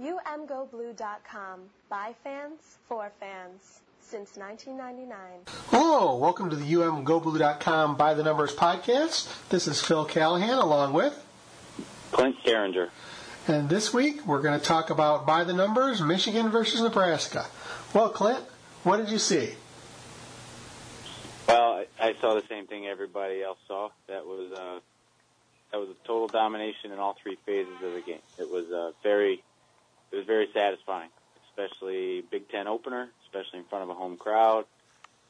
UMGoBlue.com. By fans, for fans. Since 1999. Hello, welcome to the UMGoBlue.com By the Numbers podcast. This is Phil Callahan along with Clint Carringer. And this week we're going to talk about By the Numbers, Michigan versus Nebraska. Well, Clint, what did you see? Well, I saw the same thing everybody else saw. That was uh, that was a total domination in all three phases of the game. It was uh, very it was very satisfying, especially Big Ten opener, especially in front of a home crowd,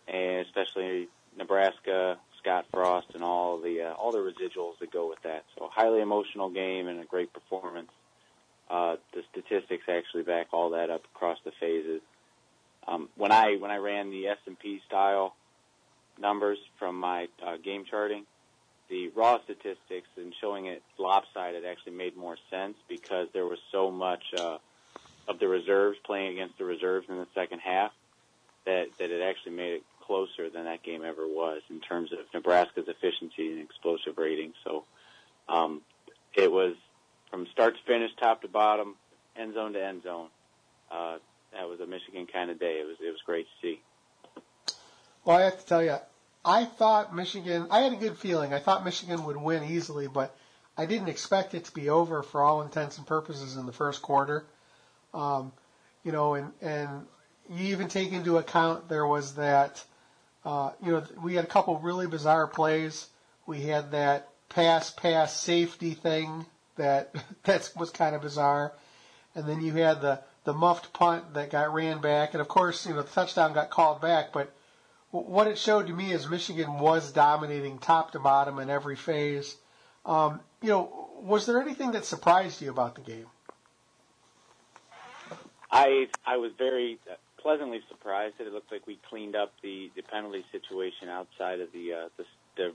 and especially Nebraska, Scott Frost, and all the uh, all the residuals that go with that. So, highly emotional game and a great performance. Uh, the statistics actually back all that up across the phases. Um, when I when I ran the S and P style numbers from my uh, game charting, the raw statistics and showing it lopsided actually made more sense because there was so much uh, of the reserves playing against the reserves in the second half that that it actually made it closer than that game ever was in terms of Nebraska's efficiency and explosive rating. So um, it was from start to finish, top to bottom, end zone to end zone. Uh, that was a Michigan kind of day. It was it was great to see. Well, I have to tell you, I thought Michigan. I had a good feeling. I thought Michigan would win easily, but I didn't expect it to be over for all intents and purposes in the first quarter. Um, you know, and and you even take into account there was that. Uh, you know, we had a couple really bizarre plays. We had that pass pass safety thing that that was kind of bizarre, and then you had the the muffed punt that got ran back, and of course, you know, the touchdown got called back, but what it showed to me is Michigan was dominating top to bottom in every phase. Um, you know, was there anything that surprised you about the game? I I was very pleasantly surprised that it looked like we cleaned up the, the penalty situation outside of the uh, the, the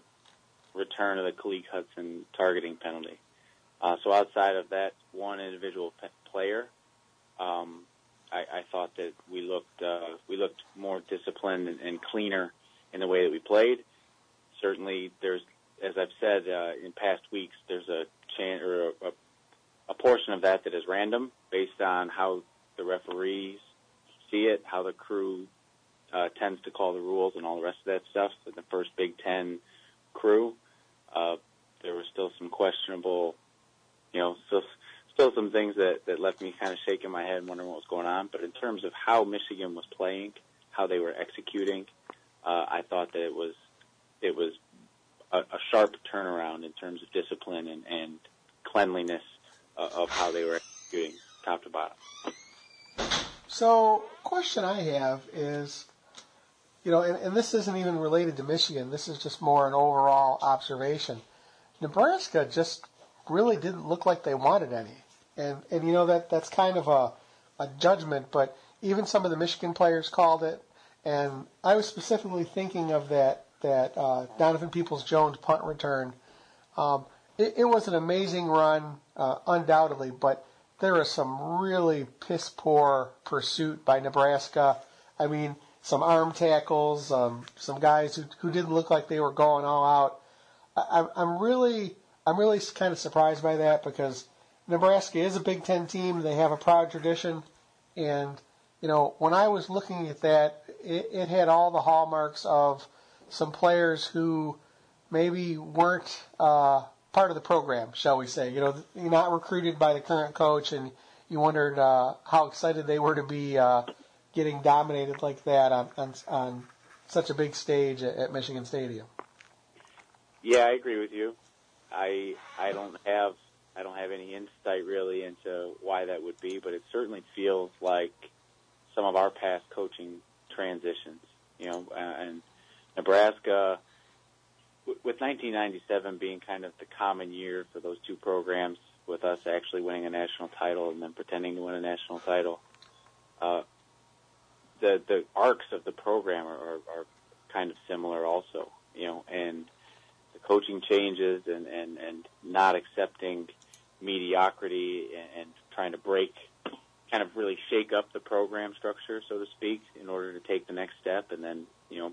return of the Khaleke Hudson targeting penalty. Uh, so outside of that one individual pe- player, um, I, I thought that we looked uh, we looked more disciplined and, and cleaner in the way that we played. Certainly, there's as I've said uh, in past weeks, there's a chance or a, a, a portion of that that is random based on how the referees see it, how the crew uh, tends to call the rules, and all the rest of that stuff. In the first Big Ten crew, uh, there was still some questionable, you know, still still some things that that left me kind of shaking my head and wondering what was going on. But in terms of how Michigan was playing, how they were executing, uh, I thought that it was it was a, a sharp turnaround in terms of discipline and, and cleanliness uh, of how they were executing top to bottom. So, question I have is, you know, and, and this isn't even related to Michigan. This is just more an overall observation. Nebraska just really didn't look like they wanted any, and and you know that that's kind of a a judgment, but even some of the Michigan players called it, and I was specifically thinking of that that uh, Donovan Peoples Jones punt return. Um, it, it was an amazing run, uh, undoubtedly, but there was some really piss poor pursuit by Nebraska. I mean, some arm tackles, um, some guys who, who didn't look like they were going all out. I, I'm really, I'm really kind of surprised by that because Nebraska is a Big Ten team. They have a proud tradition, and you know, when I was looking at that, it, it had all the hallmarks of some players who maybe weren't uh, part of the program, shall we say. You know, you're not recruited by the current coach, and you wondered uh, how excited they were to be uh, getting dominated like that on, on, on such a big stage at, at Michigan Stadium. Yeah, I agree with you. I I don't have I don't have any insight really into why that would be, but it certainly feels like some of our past coaching transitions. You know, and Nebraska with 1997 being kind of the common year for those two programs, with us actually winning a national title and then pretending to win a national title, uh, the the arcs of the program are, are, kind of similar also. You know, and the coaching changes and and and not accepting mediocrity and, and trying to break kind of really shake up the program structure, so to speak, in order to take the next step, and then you know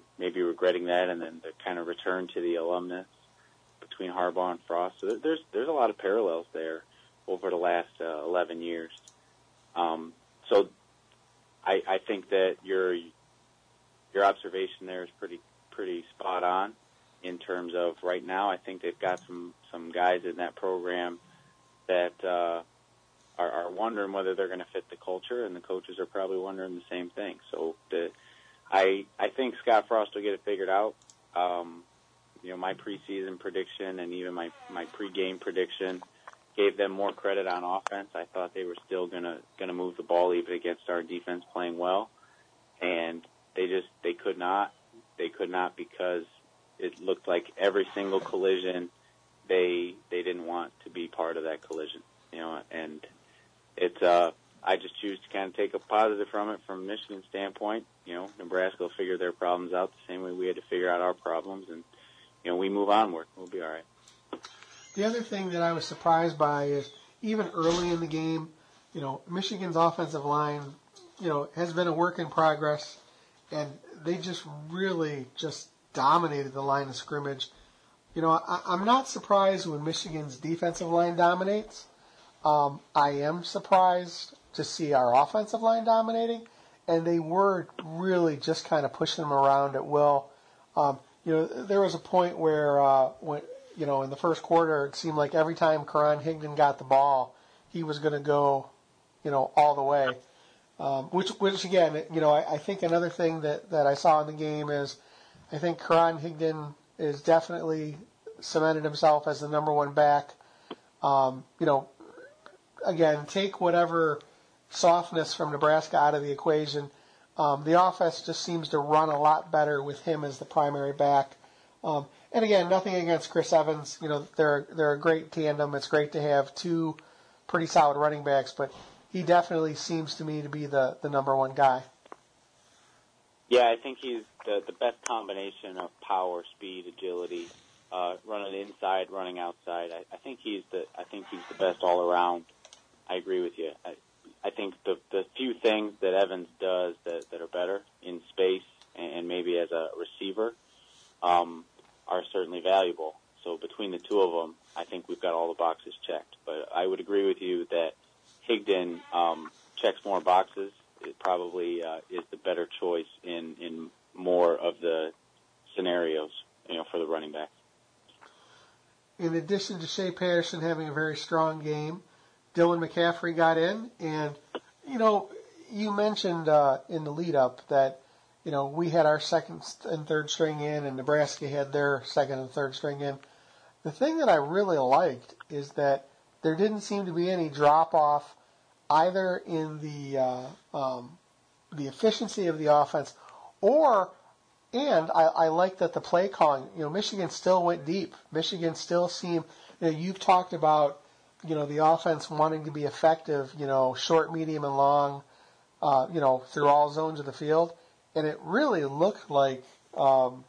regretting that, and then the kind of return to the alumnus between Harbaugh and Frost. So there's there's a lot of parallels there over the last uh, 11 years. Um, so I, I think that your your observation there is pretty pretty spot on in terms of right now. I think they've got some some guys in that program that uh, are, are wondering whether they're going to fit the culture, and the coaches are probably wondering the same thing. So the, I I think Scott Frost will get it figured out. Um, you know, my preseason prediction and even my my pregame prediction gave them more credit on offense. I thought they were still gonna gonna move the ball even against our defense playing well, and they just they could not. They could not because it looked like every single collision they they didn't want to be part of that collision. You know, and it's uh I just choose to kind of take a positive from it from Michigan's standpoint. You know, Nebraska will figure their problems out the same way we had to figure out our problems, and you know we move onward. We'll be all right. The other thing that I was surprised by is even early in the game, you know, Michigan's offensive line, you know, has been a work in progress, and they just really just dominated the line of scrimmage. You know, I, I'm not surprised when Michigan's defensive line dominates. Um, I am surprised to see our offensive line dominating, and they were really just kind of pushing them around at will. Um, you know, there was a point where uh, when you know, in the first quarter, it seemed like every time Karan Higdon got the ball, he was going to go, you know, all the way. Um, which, which again, you know, I, I think another thing that, that I saw in the game is, I think Karan Higdon is definitely cemented himself as the number one back. Um, you know, again, take whatever softness from Nebraska out of the equation. Um, the offense just seems to run a lot better with him as the primary back. Um, and again, nothing against Chris Evans. You know, they're they're a great tandem. It's great to have two pretty solid running backs, but he definitely seems to me to be the the number one guy. Yeah, I think he's the the best combination of power, speed, agility, uh, running inside, running outside. I, I think he's the I think he's the best all around. I agree with you. I, I think the the few things that Evans does that that are better in space and, and maybe as a receiver. Um, are certainly valuable. So between the two of them, I think we've got all the boxes checked. But I would agree with you that Higdon um, checks more boxes. It probably uh, is the better choice in in more of the scenarios, you know, for the running back. In addition to Shea Patterson having a very strong game, Dylan McCaffrey got in, and you know, you mentioned uh, in the lead up that you know, we had our second and third string in, and Nebraska had their second and third string in. The thing that I really liked is that there didn't seem to be any drop off either in the uh, um, the efficiency of the offense, or and I, I like that the play calling. You know, Michigan still went deep. Michigan still seemed. You know, you've talked about you know the offense wanting to be effective. You know, short, medium, and long. Uh, you know, through all zones of the field and it really looked like, um,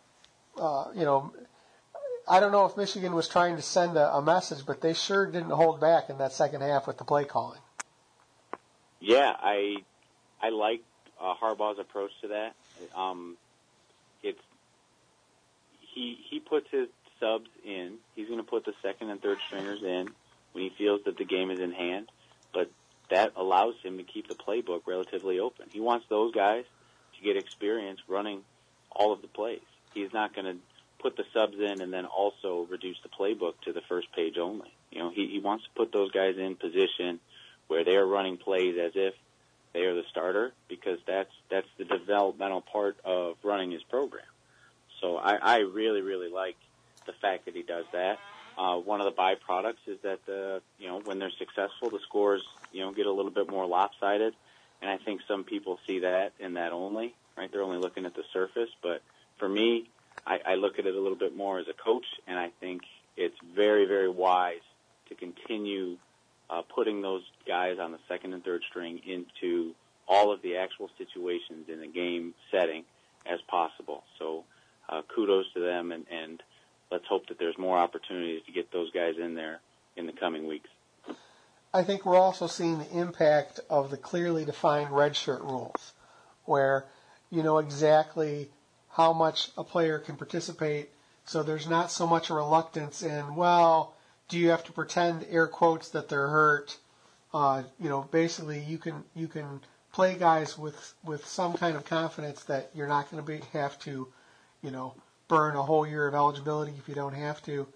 uh, you know, I don't know if Michigan was trying to send a, a, message, but they sure didn't hold back in that second half with the play calling. Yeah, I I like uh, Harbaugh's approach to that. Um, it's he he puts his subs in. He's going to put the second and third stringers in when he feels that the game is in hand, but that allows him to keep the playbook relatively open. He wants those guys to get experience running all of the plays. He's not going to put the subs in and then also reduce the playbook to the first page only. You know, he, he wants to put those guys in position where they are running plays as if they are the starter because that's that's the developmental part of running his program. So I, I really really like the fact that he does that. Uh, one of the byproducts is that the you know when they're successful, the scores you know get a little bit more lopsided. And I think some people see that in that only, right? They're only looking at the surface. But for me, I, I look at it a little bit more as a coach, and I think it's very, very wise to continue uh, putting those guys on the second and third string into all of the actual situations in the game setting as possible. So uh, kudos to them, and, and let's hope that there's more opportunities to get those guys in there in the coming weeks. I think we're also seeing the impact of the clearly defined redshirt rules, where you know exactly how much a player can participate. So there's not so much a reluctance in, well, do you have to pretend air quotes that they're hurt? Uh, you know, basically you can you can play guys with with some kind of confidence that you're not going to be have to, you know, burn a whole year of eligibility if you don't have to.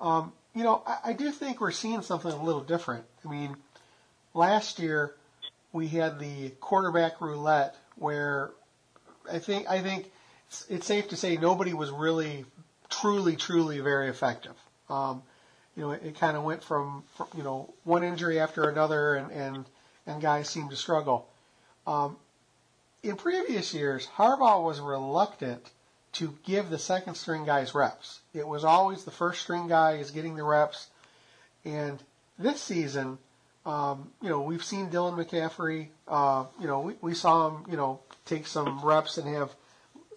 Um, you know, I, I do think we're seeing something a little different. I mean, last year we had the quarterback roulette where I think I think it's, it's safe to say nobody was really truly truly very effective. Um, you know, it, it kind of went from, from you know one injury after another, and and and guys seemed to struggle. Um, in previous years, Harbaugh was reluctant to give the second string guys reps. It was always the first string guy is getting the reps, and this season, um, you know, we've seen Dylan McCaffrey. Uh, you know, we, we saw him, you know, take some reps and have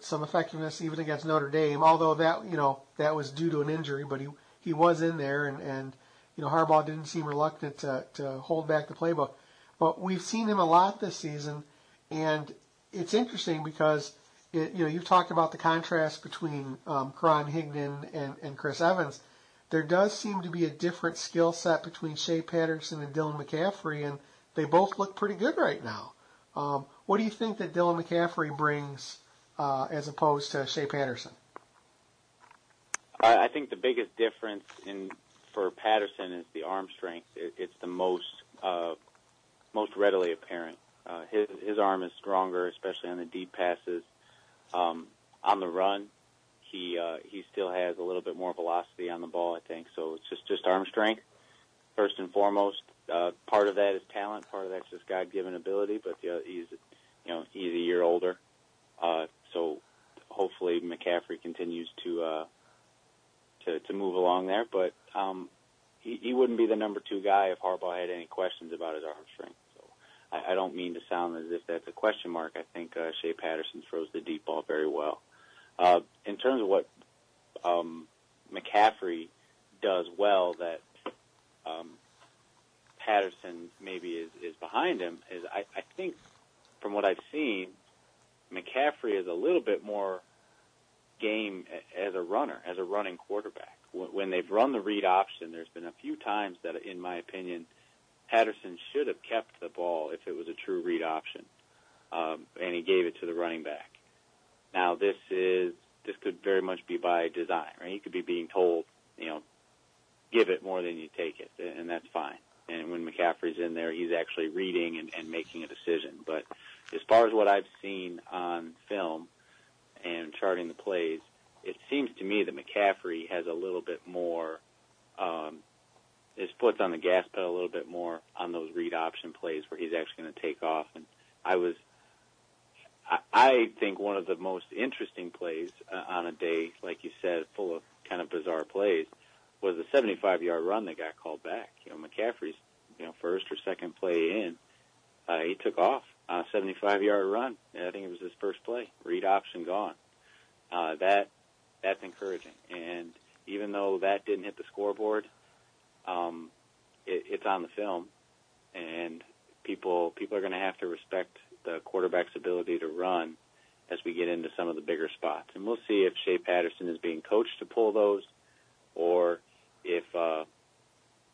some effectiveness even against Notre Dame. Although that, you know, that was due to an injury, but he he was in there, and and you know, Harbaugh didn't seem reluctant to to hold back the playbook. But we've seen him a lot this season, and it's interesting because you know you've talked about the contrast between um, Karan Higdon and, and Chris Evans there does seem to be a different skill set between Shea Patterson and Dylan McCaffrey, and they both look pretty good right now. Um, what do you think that Dylan McCaffrey brings uh, as opposed to Shea Patterson? I think the biggest difference in for Patterson is the arm strength. It, it's the most uh, most readily apparent. Uh, his his arm is stronger, especially on the deep passes. Um, on the run, he uh, he still has a little bit more velocity on the ball, I think. So it's just just arm strength first and foremost. Uh, part of that is talent, part of that's just God-given ability. But the, he's you know he's a year older, uh, so hopefully McCaffrey continues to uh, to to move along there. But um, he, he wouldn't be the number two guy if Harbaugh had any questions about his arm strength. I, I don't mean to sound as if that's a question mark. I think uh, Shea Patterson throws the deep ball very well. Uh, in terms of what um, McCaffrey does well that um, Patterson maybe is, is behind him is I, I think from what I've seen, McCaffrey is a little bit more game as a runner, as a running quarterback. When they've run the read option, there's been a few times that, in my opinion, Patterson should have kept the ball if it was a true read option, um, and he gave it to the running back. Now this is this could very much be by design, right? You could be being told, you know, give it more than you take it, and that's fine. And when McCaffrey's in there, he's actually reading and, and making a decision. But as far as what I've seen on film and charting the plays, it seems to me that McCaffrey has a little bit more, um, his foot's on the gas pedal a little bit more on those read option plays where he's actually going to take off. And I was I think one of the most interesting plays uh, on a day, like you said, full of kind of bizarre plays, was the 75-yard run that got called back. You know, McCaffrey's, you know, first or second play in, uh, he took off on a 75-yard run. I think it was his first play. Read option gone. Uh, that that's encouraging. And even though that didn't hit the scoreboard, um, it, it's on the film, and people people are going to have to respect the quarterback's ability to run as we get into some of the bigger spots. And we'll see if Shea Patterson is being coached to pull those, or if uh,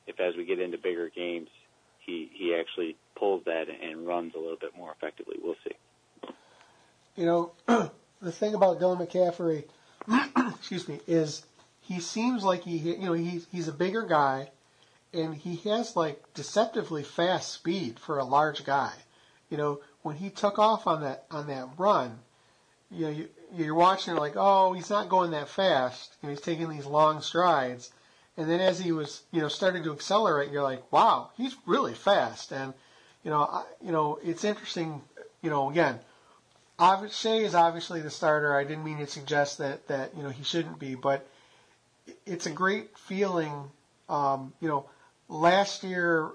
if as we get into bigger games, he he actually pulls that and runs a little bit more effectively. We'll see. You know, the thing about Dylan McCaffrey, excuse me, is he seems like he you know he's he's a bigger guy, and he has like deceptively fast speed for a large guy. You know, when he took off on that on that run, you know, you, you're watching it like, oh, he's not going that fast. You know, he's taking these long strides, and then as he was, you know, starting to accelerate, you're like, wow, he's really fast. And you know, I, you know, it's interesting. You know, again, Shea is obviously the starter. I didn't mean to suggest that that you know he shouldn't be, but it's a great feeling. Um, you know, last year,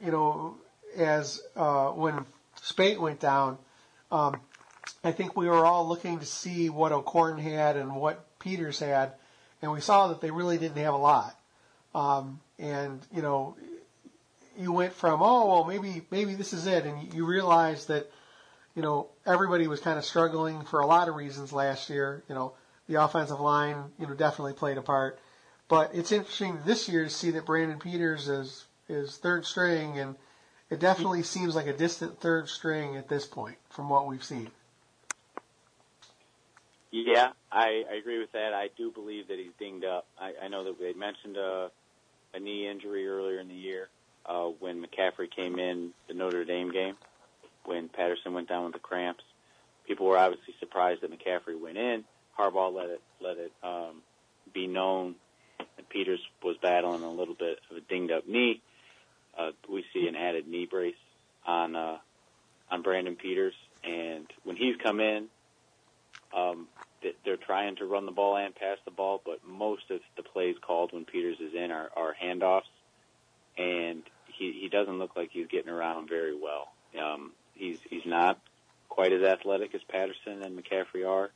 you know, as uh, when Speight went down, um, I think we were all looking to see what O'Korn had and what Peters had, and we saw that they really didn't have a lot. Um, and you know, you went from oh well maybe maybe this is it, and you realized that you know everybody was kind of struggling for a lot of reasons last year. You know, the offensive line you know definitely played a part, but it's interesting this year to see that Brandon Peters is is third string and it definitely seems like a distant third string at this point from what we've seen. Yeah, I, I agree with that. I do believe that he's dinged up. I, I know that they mentioned a, a knee injury earlier in the year uh, when McCaffrey came in the Notre Dame game when Patterson went down with the cramps. People were obviously surprised that McCaffrey went in. Harbaugh let it let it um, be known Peters was battling a little bit of a dinged up knee. Uh, we see an added knee brace on uh, on Brandon Peters, and when he's come in, um, they're trying to run the ball and pass the ball, but most of the plays called when Peters is in are, are handoffs, and he he doesn't look like he's getting around very well. Um, he's he's not quite as athletic as Patterson and McCaffrey are,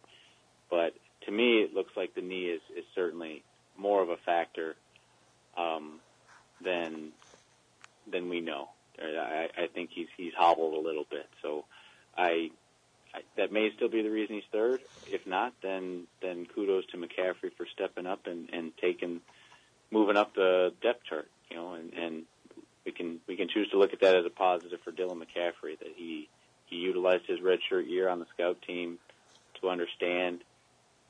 but to me it looks like the knee is is certainly more of a factor um, than than we know. I, I think he's he's hobbled a little bit, so I, I that may still be the reason he's third. If not, then then kudos to McCaffrey for stepping up and and taking moving up the depth chart. You know, and and we can we can choose to look at that as a positive for Dylan McCaffrey that he he utilized his redshirt year on the scout team to understand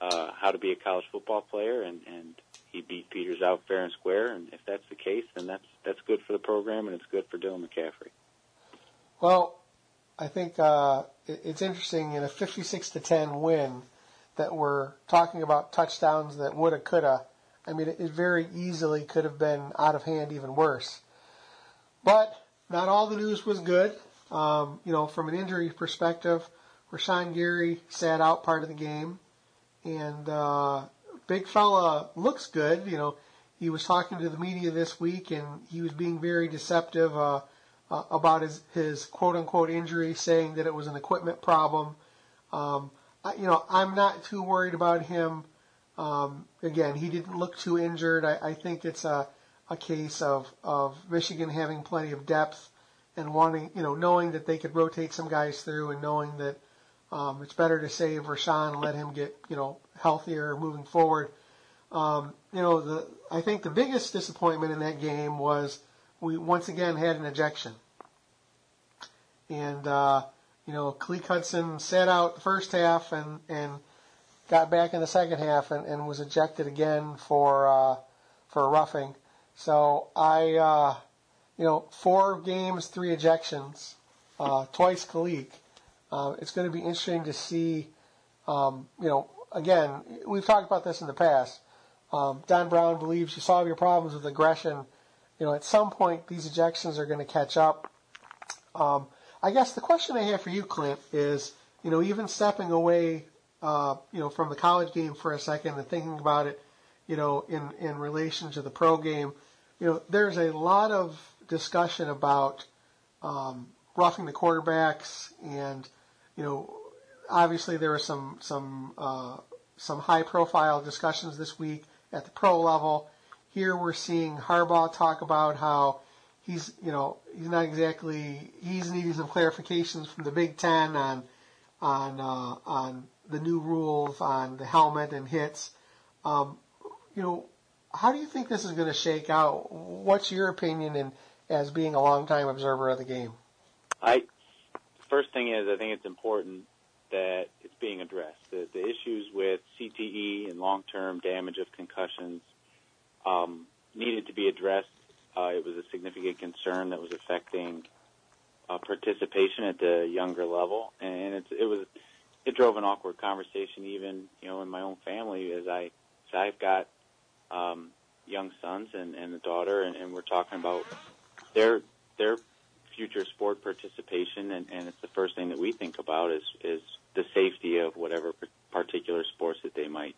uh, how to be a college football player, and and he beat Peters out fair and square. And if that's the case, then that's that's good for the program and it's good for Dylan McCaffrey. Well, I think uh, it's interesting in a 56 to 10 win that we're talking about touchdowns that woulda, coulda. I mean, it very easily could have been out of hand, even worse. But not all the news was good. Um, you know, from an injury perspective, Rashan Gary sat out part of the game, and uh, big fella looks good. You know, he was talking to the media this week, and he was being very deceptive uh, uh, about his his quote unquote injury, saying that it was an equipment problem. Um, I, you know, I'm not too worried about him. Um, again, he didn't look too injured. I, I think it's a a case of, of Michigan having plenty of depth and wanting, you know, knowing that they could rotate some guys through and knowing that um, it's better to save Rashan and let him get, you know, healthier moving forward. Um, you know, the I think the biggest disappointment in that game was we once again had an ejection. And, uh, you know, Khaleke Hudson sat out the first half and, and got back in the second half and, and was ejected again for, uh, for roughing. So I, uh, you know, four games, three ejections, uh, twice Khaleke. Uh, it's going to be interesting to see, um, you know, again, we've talked about this in the past. Um, Don Brown believes you solve your problems with aggression. You know, at some point these ejections are going to catch up. Um, I guess the question I have for you, Clint, is, you know, even stepping away, uh, you know, from the college game for a second and thinking about it, you know, in, in relation to the pro game, you know, there's a lot of discussion about um, roughing the quarterbacks, and you know, obviously there were some some uh, some high profile discussions this week at the pro level. Here we're seeing Harbaugh talk about how he's you know he's not exactly he's needing some clarifications from the Big Ten on on uh, on the new rules on the helmet and hits. Um, you know, how do you think this is going to shake out? What's your opinion in, as being a longtime observer of the game? I first thing is I think it's important that it's being addressed. The, the issues with CTE and long-term damage of concussions um, needed to be addressed. Uh, it was a significant concern that was affecting uh, participation at the younger level, and it's, it was it drove an awkward conversation even you know in my own family as I I've got um, young sons and, and a daughter, and, and we're talking about their their future sport participation, and, and it's the first thing that we think about is is the safety of whatever particular sports that they might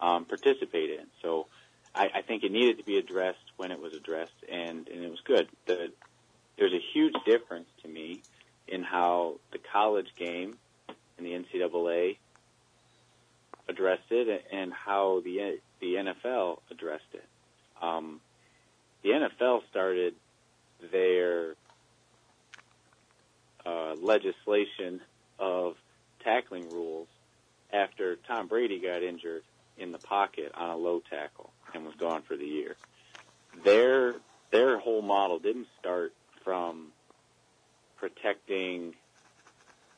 um, participate in. So I, I think it needed to be addressed when it was addressed, and, and it was good. The, there's a huge difference to me in how the college game and the NCAA addressed it and how the the NFL addressed it. Um, the NFL started their uh, legislation of tackling rules after Tom Brady got injured in the pocket on a low tackle and was gone for the year. Their their whole model didn't start from protecting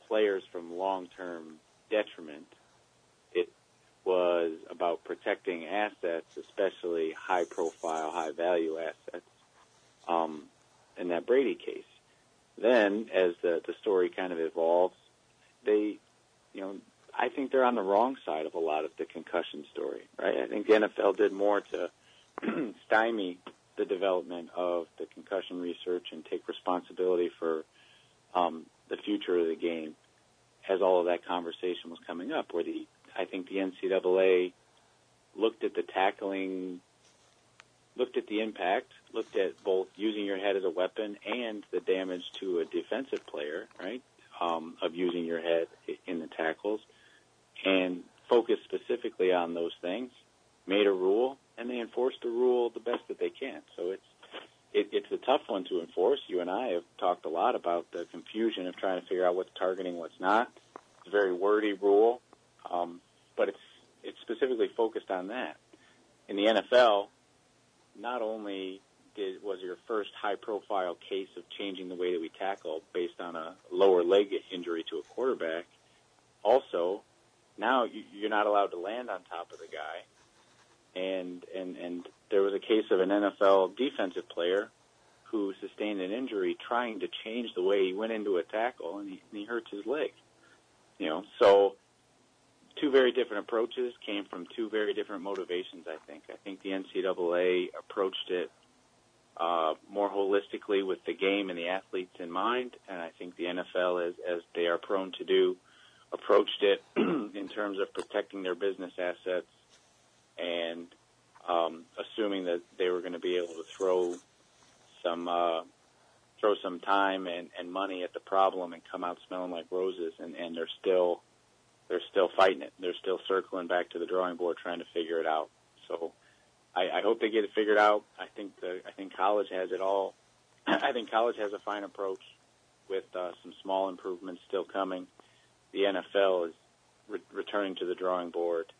players from long-term detriment. It was about protecting assets, especially high-profile, high-value assets. Um, in that Brady case, then as the the story kind of evolves, they, you know, I think they're on the wrong side of a lot of the concussion story, right? I think the NFL did more to stymie the development of the concussion research and take responsibility for um, the future of the game as all of that conversation was coming up. Where the I think the NCAA looked at the tackling, looked at the impact, looked at both using your head as a weapon and the damage to a defensive player, right? Um, of using your head in the tackles, and focused specifically on those things. Made a rule, and they enforce the rule the best that they can. So it's it, it's a tough one to enforce. You and I have talked a lot about the confusion of trying to figure out what's targeting, what's not. It's a very wordy rule, um, but it's it's specifically focused on that. In the NFL, not only did was your first high-profile case of changing the way that we tackle based on a lower leg injury to a quarterback, also now you're not allowed to land on top of the guy and and and there was a case of an NFL defensive player who sustained an injury trying to change the way he went into a tackle, and he, and he hurts his leg. You know, so two very different approaches came from two very different motivations. I think. I think the NCAA approached it uh, more holistically with the game and the athletes in mind, and I think the NFL, as as they are prone to do, approached it in terms of protecting their business assets and um, assuming that they were going to be able to throw some uh, throw some time and, and money at the problem and come out smelling like roses, and, and they're still they're still fighting it. They're still circling back to the drawing board trying to figure it out. So I, I hope they get it figured out. I think the I think college has it all. I think college has a fine approach with uh, some small improvements still coming. The NFL is re- returning to the drawing board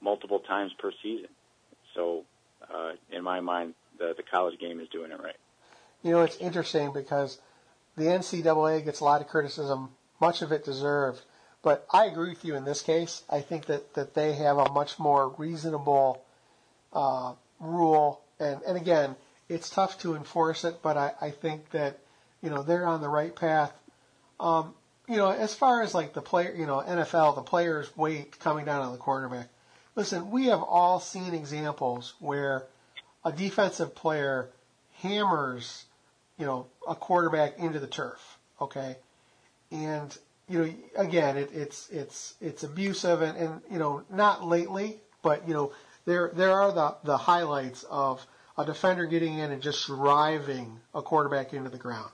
multiple times per season. So, uh, in my mind, the, the college game is doing it right. You know, it's interesting because the NCAA gets a lot of criticism, much of it deserved. But I agree with you in this case. I think that, that they have a much more reasonable uh, rule. And, and again, it's tough to enforce it, but I, I think that, you know, they're on the right path. Um, you know, as far as like the player, you know, NFL, the players' weight coming down on the quarterback, Listen, we have all seen examples where a defensive player hammers, you know, a quarterback into the turf. Okay, and you know, again, it, it's it's it's abusive, and, and you know, not lately, but you know, there there are the the highlights of a defender getting in and just driving a quarterback into the ground.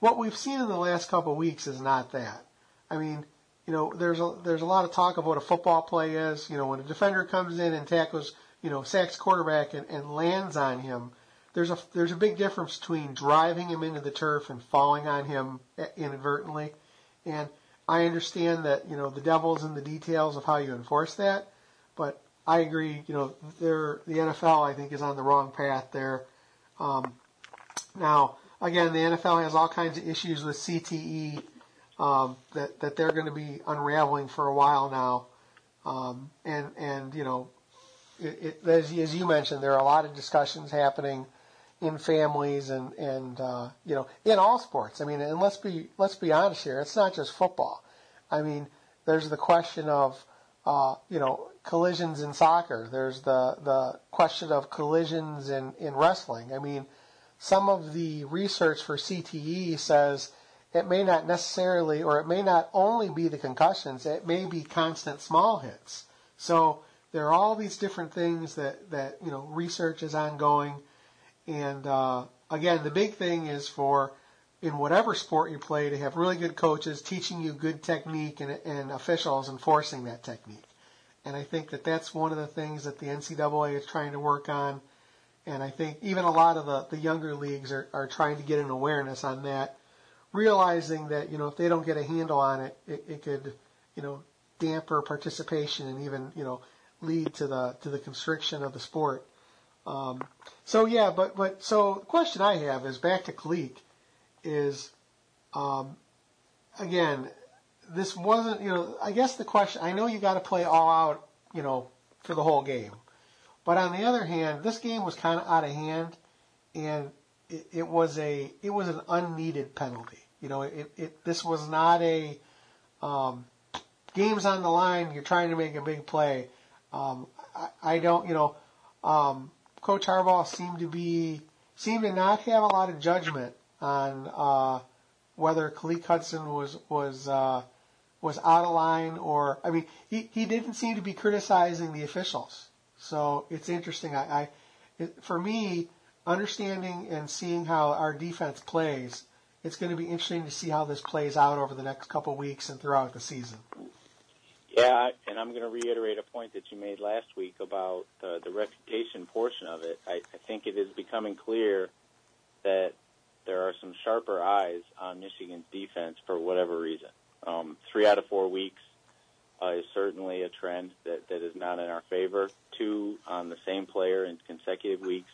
What we've seen in the last couple of weeks is not that. I mean, you know, there's a there's a lot of talk of what a football play is. You know, when a defender comes in and tackles, you know, sacks quarterback and, and lands on him, there's a there's a big difference between driving him into the turf and falling on him inadvertently. And I understand that you know the devil's in the details of how you enforce that, but I agree. You know, the NFL I think is on the wrong path there. Um, now, again, the NFL has all kinds of issues with CTE um, that that they're going to be unraveling for a while now, um, and and you know, it, it, as, as you mentioned, there are a lot of discussions happening in families and and uh, you know in all sports. I mean, and let's be let's be honest here. It's not just football. I mean, there's the question of uh, you know collisions in soccer. There's the the question of collisions in in wrestling. I mean, some of the research for CTE says it may not necessarily, or it may not only be the concussions, it may be constant small hits. So there are all these different things that, that you know, research is ongoing. And uh, again, the big thing is for in whatever sport you play to have really good coaches teaching you good technique and, and officials enforcing that technique. And I think that that's one of the things that the NCAA is trying to work on. And I think even a lot of the, the younger leagues are, are trying to get an awareness on that realizing that you know if they don't get a handle on it, it, it could you know damper participation and even you know lead to the to the constriction of the sport. Um, so yeah, but but so the question I have is back to Khaleke is Um, again, this wasn't, you know, I guess the question, I know you got to play all out, you know, for the whole game. But on the other hand, this game was kind of out of hand, and it, it was a it was an unneeded penalty. You know, it, it this was not a um, games on the line. You're trying to make a big play. Um, I, I don't, you know, um, Coach Harbaugh seemed to be seemed to not have a lot of judgment on uh, whether Khaleke Hudson was was uh, was out of line or I mean he, he didn't seem to be criticizing the officials. So it's interesting. I, I it, for me understanding and seeing how our defense plays, it's going to be interesting to see how this plays out over the next couple weeks and throughout the season. Yeah, and I'm going to reiterate a point that you made last week about the, the reputation portion of it. I, I think it is becoming clear that there are some sharper eyes on Michigan's defense for whatever reason. Um, three out of four weeks uh, is certainly a trend that, that is not in our favor. Two on the same player in consecutive weeks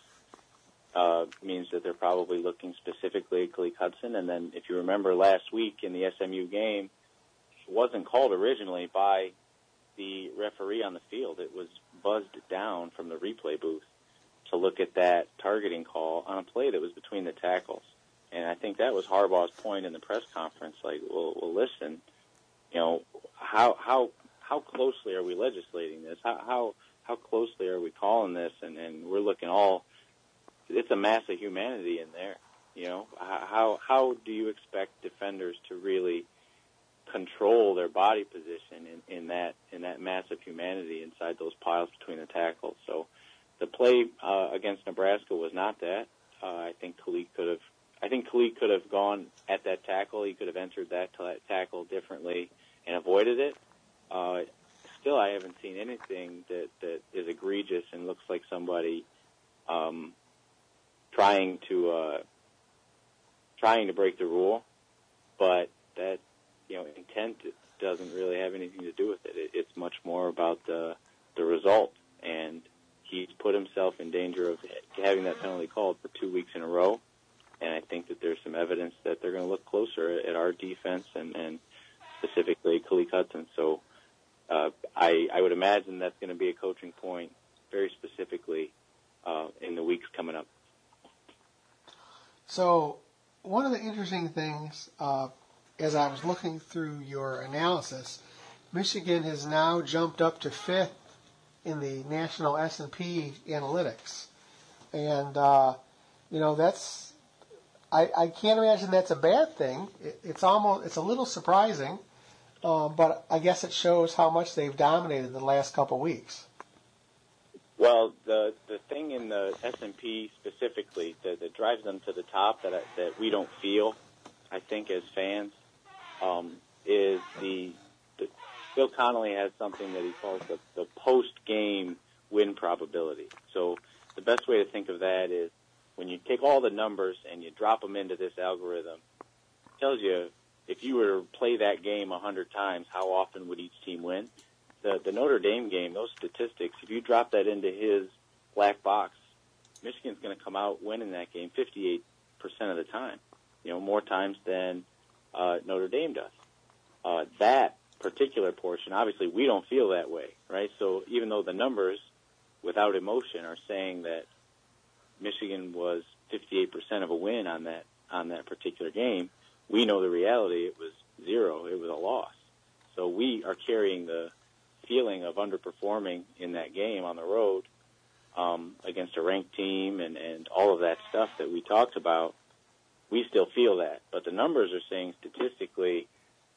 uh, means that they're probably looking specifically at Khaleke Hudson. And then if you remember last week in the SMU game, wasn't called originally by the referee on the field. It was buzzed down from the replay booth to look at that targeting call on a play that was between the tackles. And I think that was Harbaugh's point in the press conference. Like, well, well listen, you know, how how how closely are we legislating this? How how how closely are we calling this? And and we're looking all. It's a mass of humanity in there. You know, how how do you expect defenders to really control their body position in, in that in that mass of humanity inside those piles between the tackles? So, the play uh, against Nebraska was not that. Uh, I think Khaleke could have I think Khaleke could have gone at that tackle. He could have entered that, that tackle differently and avoided it. Uh, still, I haven't seen anything that, that is egregious and looks like somebody um, trying to uh, trying to break the rule. But that you know intent doesn't really have anything to do with it. it it's much more about the the result, and he's put himself in danger of having that penalty called for two weeks in a row and I think that there's some evidence that they're going to look closer at our defense and, and specifically Khaleke Hudson. So uh, I, I would imagine that's going to be a coaching point very specifically uh, in the weeks coming up. So one of the interesting things, uh, as I was looking through your analysis, Michigan has now jumped up to fifth in the national S&P analytics, and uh, you know that's I, I can't imagine that's a bad thing. It, it's almost it's a little surprising, uh, but I guess it shows how much they've dominated the last couple weeks. Well, the the thing in the S and P specifically that, that drives them to the top that I, that we don't feel, I think as fans, um, is the, the Bill Connelly has something that he calls the, the post game win probability. So the best way to think of that is when you take all the numbers and you drop them into this algorithm, it tells you if you were to play that game a hundred times, how often would each team win? The the Notre Dame game, those statistics, if you drop that into his black box, Michigan's going to come out winning that game 58% of the time. You know, more times than uh, Notre Dame does. Uh, that particular portion, obviously, we don't feel that way, right? So even though the numbers, without emotion, are saying that Michigan was 58% of a win on that on that particular game. We know the reality; it was zero. It was a loss. So we are carrying the feeling of underperforming in that game on the road um, against a ranked team and and all of that stuff that we talked about. We still feel that, but the numbers are saying statistically,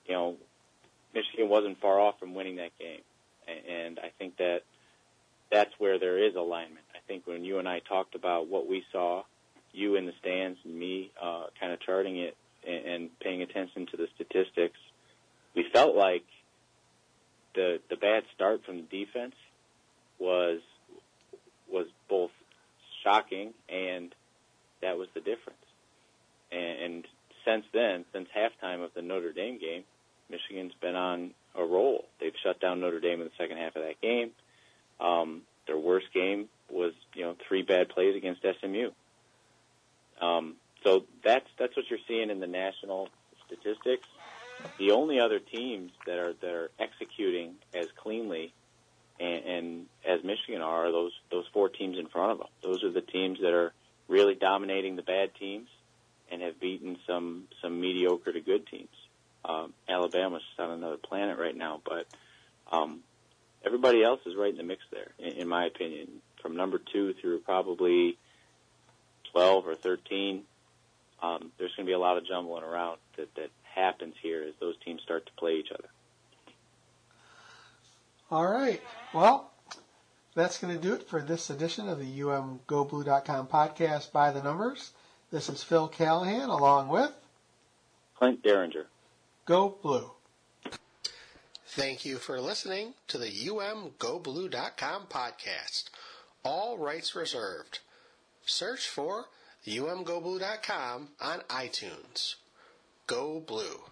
you know, Michigan wasn't far off from winning that game, and I think that that's where there is alignment. I think when you and I talked about what we saw, you in the stands and me uh, kind of charting it and, and paying attention to the statistics, we felt like the the bad start from the defense was was both shocking and that was the difference. And, and since then, since halftime of the Notre Dame game, Michigan's been on a roll. They've shut down Notre Dame in the second half of that game. Um, their worst game was, you know, three bad plays against SMU. Um, so that's that's what you're seeing in the national statistics, the only other teams that are that are executing as cleanly and, and as Michigan are, are those those four teams in front of them. Those are the teams that are really dominating the bad teams have beaten some some mediocre to good teams. Um, Alabama's on another planet right now, but um, everybody else is right in the mix there, in, in my opinion. From number two through probably twelve or thirteen, um, there's going to be a lot of jumbling around that that happens here as those teams start to play each other. All right. Well, that's going to do it for this edition of the umgoblue.com podcast by the numbers. This is Phil Callahan along with Clint Derringer. Go Blue. Thank you for listening to the umgoblue.com podcast. All rights reserved. Search for umgoblue.com on iTunes. Go Blue.